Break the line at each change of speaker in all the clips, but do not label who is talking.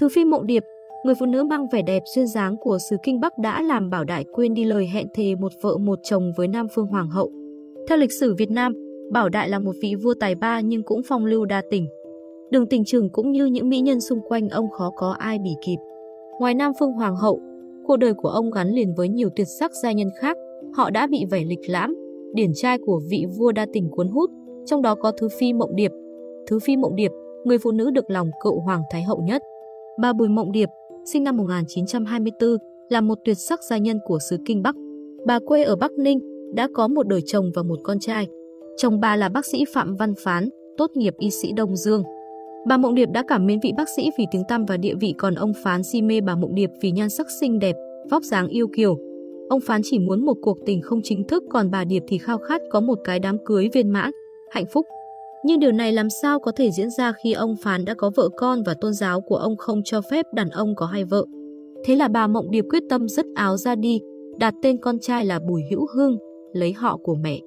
Thứ phi Mộng Điệp, người phụ nữ mang vẻ đẹp duyên dáng của xứ Kinh Bắc đã làm Bảo Đại quên đi lời hẹn thề một vợ một chồng với Nam Phương Hoàng hậu. Theo lịch sử Việt Nam, Bảo Đại là một vị vua tài ba nhưng cũng phong lưu đa tình. Đường tình trường cũng như những mỹ nhân xung quanh ông khó có ai bỉ kịp. Ngoài Nam Phương Hoàng hậu, cuộc đời của ông gắn liền với nhiều tuyệt sắc gia nhân khác. Họ đã bị vẻ lịch lãm, điển trai của vị vua đa tình cuốn hút, trong đó có Thứ Phi Mộng Điệp. Thứ Phi Mộng Điệp, người phụ nữ được lòng cựu Hoàng Thái Hậu nhất. Bà Bùi Mộng Điệp, sinh năm 1924, là một tuyệt sắc gia nhân của xứ Kinh Bắc. Bà quê ở Bắc Ninh, đã có một đời chồng và một con trai. Chồng bà là bác sĩ Phạm Văn Phán, tốt nghiệp y sĩ Đông Dương. Bà Mộng Điệp đã cảm mến vị bác sĩ vì tiếng tăm và địa vị còn ông Phán si mê bà Mộng Điệp vì nhan sắc xinh đẹp, vóc dáng yêu kiều. Ông Phán chỉ muốn một cuộc tình không chính thức còn bà Điệp thì khao khát có một cái đám cưới viên mãn, hạnh phúc. Nhưng điều này làm sao có thể diễn ra khi ông Phán đã có vợ con và tôn giáo của ông không cho phép đàn ông có hai vợ. Thế là bà Mộng Điệp quyết tâm dứt áo ra đi, đặt tên con trai là Bùi Hữu Hưng, lấy họ của mẹ.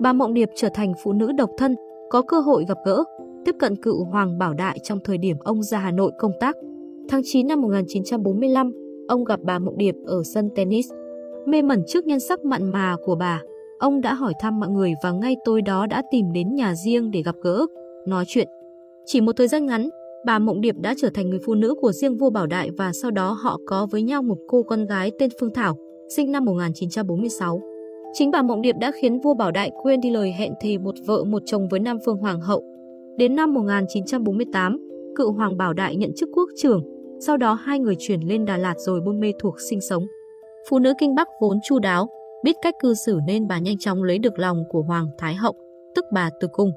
Bà Mộng Điệp trở thành phụ nữ độc thân, có cơ hội gặp gỡ, tiếp cận cựu Hoàng Bảo Đại trong thời điểm ông ra Hà Nội công tác. Tháng 9 năm 1945, ông gặp bà Mộng Điệp ở sân tennis. Mê mẩn trước nhân sắc mặn mà của bà, ông đã hỏi thăm mọi người và ngay tối đó đã tìm đến nhà riêng để gặp gỡ, nói chuyện. Chỉ một thời gian ngắn, bà Mộng Điệp đã trở thành người phụ nữ của riêng vua Bảo Đại và sau đó họ có với nhau một cô con gái tên Phương Thảo, sinh năm 1946. Chính bà Mộng Điệp đã khiến vua Bảo Đại quên đi lời hẹn thề một vợ một chồng với Nam Phương Hoàng hậu. Đến năm 1948, cựu Hoàng Bảo Đại nhận chức quốc trưởng, sau đó hai người chuyển lên Đà Lạt rồi buôn mê thuộc sinh sống. Phụ nữ Kinh Bắc vốn chu đáo, biết cách cư xử nên bà nhanh chóng lấy được lòng của Hoàng Thái Hậu, tức bà Từ Cung.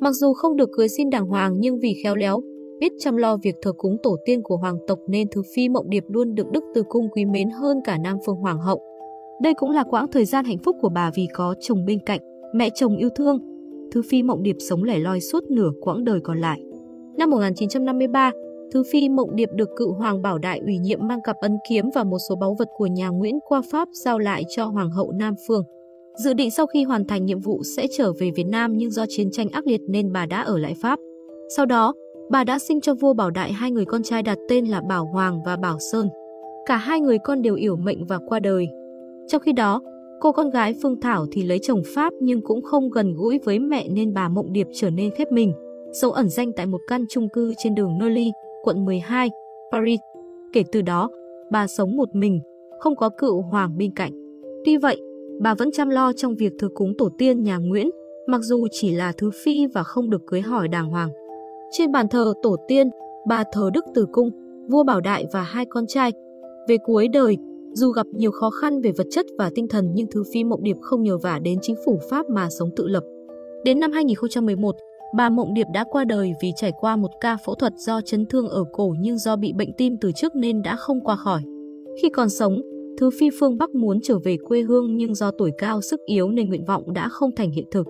Mặc dù không được cưới xin đàng hoàng nhưng vì khéo léo, biết chăm lo việc thờ cúng tổ tiên của hoàng tộc nên Thứ Phi Mộng Điệp luôn được Đức Từ Cung quý mến hơn cả Nam Phương Hoàng hậu. Đây cũng là quãng thời gian hạnh phúc của bà vì có chồng bên cạnh, mẹ chồng yêu thương. Thứ Phi Mộng Điệp sống lẻ loi suốt nửa quãng đời còn lại. Năm 1953, Thứ Phi Mộng Điệp được cựu Hoàng Bảo Đại ủy nhiệm mang cặp ấn kiếm và một số báu vật của nhà Nguyễn qua Pháp giao lại cho Hoàng hậu Nam Phương. Dự định sau khi hoàn thành nhiệm vụ sẽ trở về Việt Nam nhưng do chiến tranh ác liệt nên bà đã ở lại Pháp. Sau đó, bà đã sinh cho vua Bảo Đại hai người con trai đặt tên là Bảo Hoàng và Bảo Sơn. Cả hai người con đều yểu mệnh và qua đời. Trong khi đó, cô con gái Phương Thảo thì lấy chồng Pháp nhưng cũng không gần gũi với mẹ nên bà Mộng Điệp trở nên khép mình, sống ẩn danh tại một căn chung cư trên đường Neuilly, quận 12, Paris. Kể từ đó, bà sống một mình, không có cựu hoàng bên cạnh. Tuy vậy, bà vẫn chăm lo trong việc thờ cúng tổ tiên nhà Nguyễn, mặc dù chỉ là thứ phi và không được cưới hỏi đàng hoàng. Trên bàn thờ tổ tiên, bà thờ Đức Từ Cung, vua Bảo Đại và hai con trai. Về cuối đời, dù gặp nhiều khó khăn về vật chất và tinh thần nhưng Thứ Phi Mộng Điệp không nhờ vả đến chính phủ Pháp mà sống tự lập. Đến năm 2011, bà Mộng Điệp đã qua đời vì trải qua một ca phẫu thuật do chấn thương ở cổ nhưng do bị bệnh tim từ trước nên đã không qua khỏi. Khi còn sống, Thứ Phi Phương Bắc muốn trở về quê hương nhưng do tuổi cao sức yếu nên nguyện vọng đã không thành hiện thực.